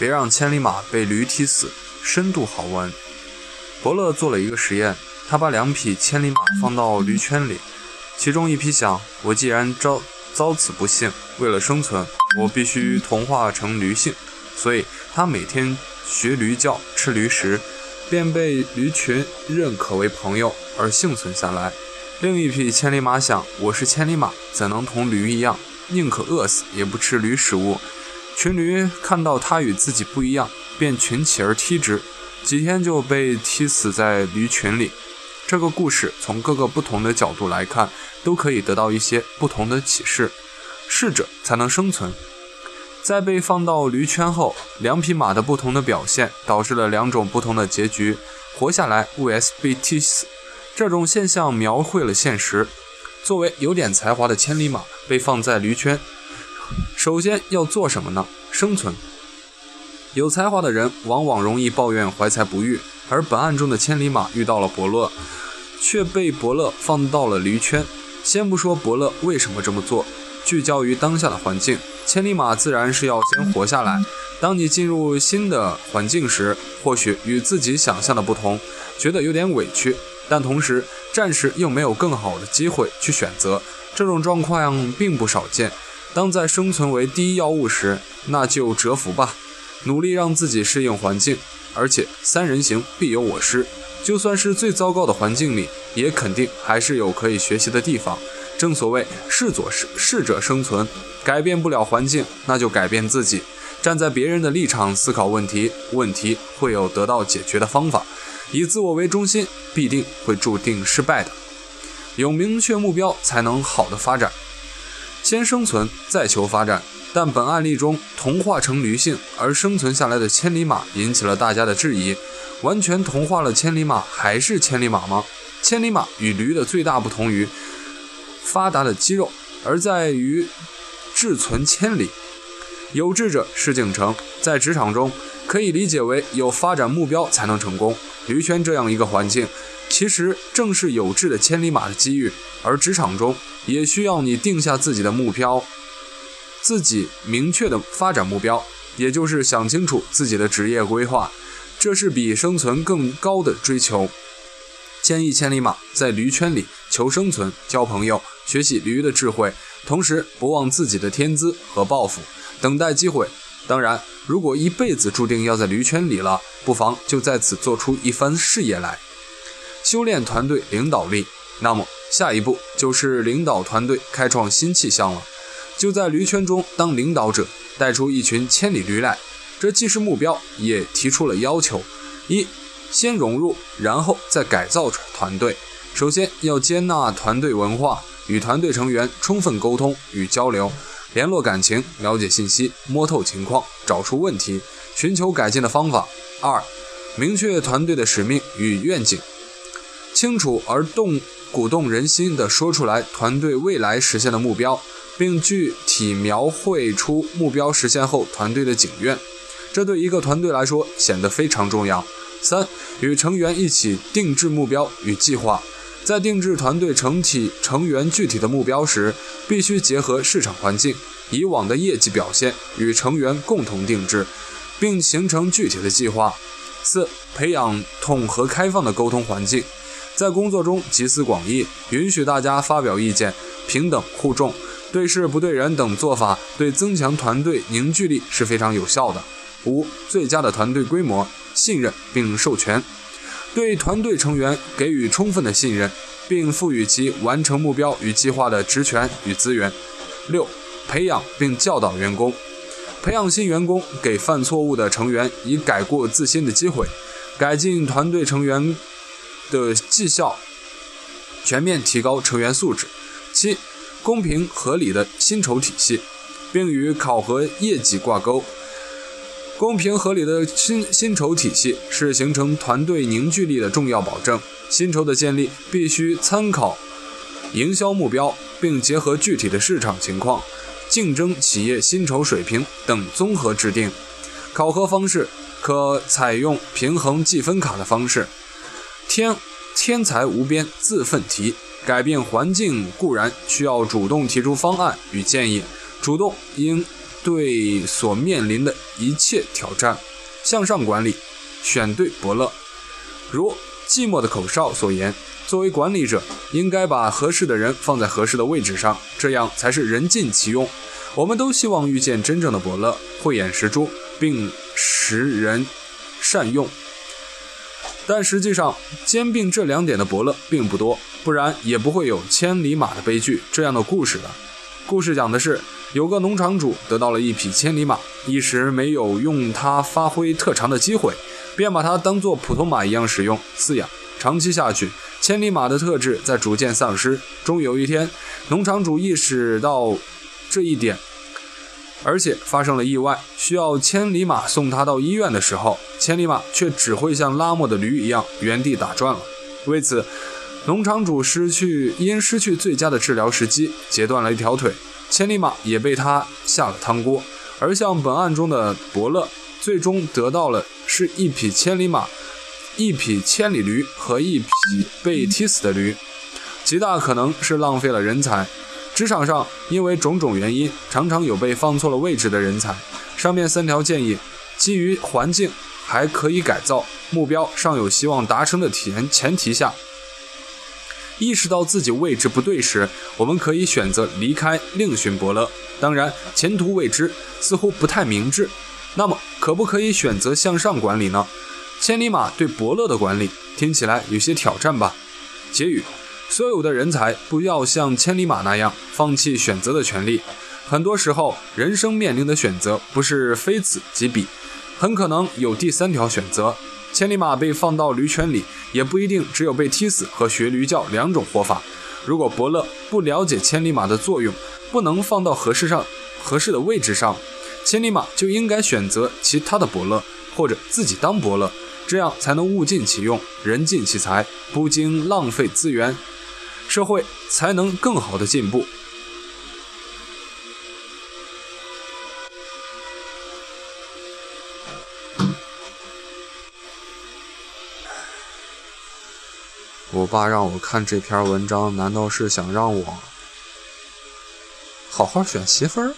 别让千里马被驴踢死，深度好玩。伯乐做了一个实验，他把两匹千里马放到驴圈里，其中一匹想：我既然遭遭此不幸，为了生存，我必须同化成驴性，所以他每天学驴叫，吃驴食，便被驴群认可为朋友而幸存下来。另一匹千里马想：我是千里马，怎能同驴一样，宁可饿死也不吃驴食物？群驴看到它与自己不一样，便群起而踢之。几天就被踢死在驴群里。这个故事从各个不同的角度来看，都可以得到一些不同的启示。适者才能生存。在被放到驴圈后，两匹马的不同的表现导致了两种不同的结局：活下来 vs 被踢死。这种现象描绘了现实。作为有点才华的千里马被放在驴圈，首先要做什么呢？生存。有才华的人往往容易抱怨怀才不遇，而本案中的千里马遇到了伯乐，却被伯乐放到了驴圈。先不说伯乐为什么这么做，聚焦于当下的环境，千里马自然是要先活下来。当你进入新的环境时，或许与自己想象的不同，觉得有点委屈，但同时暂时又没有更好的机会去选择，这种状况并不少见。当在生存为第一要务时，那就蛰伏吧。努力让自己适应环境，而且三人行必有我师。就算是最糟糕的环境里，也肯定还是有可以学习的地方。正所谓适者适者生存，改变不了环境，那就改变自己。站在别人的立场思考问题，问题会有得到解决的方法。以自我为中心，必定会注定失败的。有明确目标，才能好的发展。先生存，再求发展。但本案例中，同化成驴性而生存下来的千里马引起了大家的质疑：完全同化了千里马，还是千里马吗？千里马与驴的最大不同于发达的肌肉，而在于志存千里。有志者事竟成，在职场中可以理解为有发展目标才能成功。驴圈这样一个环境，其实正是有志的千里马的机遇，而职场中也需要你定下自己的目标。自己明确的发展目标，也就是想清楚自己的职业规划，这是比生存更高的追求。千亿千里马在驴圈里求生存、交朋友、学习驴的智慧，同时不忘自己的天资和抱负，等待机会。当然，如果一辈子注定要在驴圈里了，不妨就在此做出一番事业来，修炼团队领导力。那么下一步就是领导团队，开创新气象了。就在驴圈中当领导者，带出一群千里驴来。这既是目标，也提出了要求：一，先融入，然后再改造团队。首先要接纳团队文化，与团队成员充分沟通与交流，联络感情，了解信息，摸透情况，找出问题，寻求改进的方法。二，明确团队的使命与愿景，清楚而动鼓动人心地说出来团队未来实现的目标。并具体描绘出目标实现后团队的景愿，这对一个团队来说显得非常重要。三、与成员一起定制目标与计划，在定制团队整体成员具体的目标时，必须结合市场环境、以往的业绩表现与成员共同定制，并形成具体的计划。四、培养统合开放的沟通环境，在工作中集思广益，允许大家发表意见，平等互重。对事不对人等做法，对增强团队凝聚力是非常有效的。五、最佳的团队规模，信任并授权，对团队成员给予充分的信任，并赋予其完成目标与计划的职权与资源。六、培养并教导员工，培养新员工，给犯错误的成员以改过自新的机会，改进团队成员的绩效，全面提高成员素质。七。公平合理的薪酬体系，并与考核业绩挂钩。公平合理的薪薪酬体系是形成团队凝聚力的重要保证。薪酬的建立必须参考营销目标，并结合具体的市场情况、竞争企业薪酬水平等综合制定。考核方式可采用平衡计分卡的方式。天天才无边，自奋蹄。改变环境固然需要主动提出方案与建议，主动应对所面临的一切挑战，向上管理，选对伯乐。如寂寞的口哨所言，作为管理者，应该把合适的人放在合适的位置上，这样才是人尽其用。我们都希望遇见真正的伯乐，慧眼识珠，并识人善用。但实际上，兼并这两点的伯乐并不多，不然也不会有千里马的悲剧这样的故事了。故事讲的是，有个农场主得到了一匹千里马，一时没有用它发挥特长的机会，便把它当做普通马一样使用饲养。长期下去，千里马的特质在逐渐丧失。终有一天，农场主意识到这一点。而且发生了意外，需要千里马送他到医院的时候，千里马却只会像拉磨的驴一样原地打转了。为此，农场主失去因失去最佳的治疗时机，截断了一条腿，千里马也被他下了汤锅。而像本案中的伯乐，最终得到了是一匹千里马、一匹千里驴和一匹被踢死的驴，极大可能是浪费了人才。职场上，因为种种原因，常常有被放错了位置的人才。上面三条建议，基于环境还可以改造，目标尚有希望达成的前前提下，意识到自己位置不对时，我们可以选择离开，另寻伯乐。当然，前途未知，似乎不太明智。那么，可不可以选择向上管理呢？千里马对伯乐的管理，听起来有些挑战吧？结语。所有的人才不要像千里马那样放弃选择的权利。很多时候，人生面临的选择不是非此即彼，很可能有第三条选择。千里马被放到驴圈里，也不一定只有被踢死和学驴叫两种活法。如果伯乐不了解千里马的作用，不能放到合适上合适的位置上，千里马就应该选择其他的伯乐，或者自己当伯乐，这样才能物尽其用，人尽其才，不经浪费资源。社会才能更好的进步。我爸让我看这篇文章，难道是想让我好好选媳妇儿？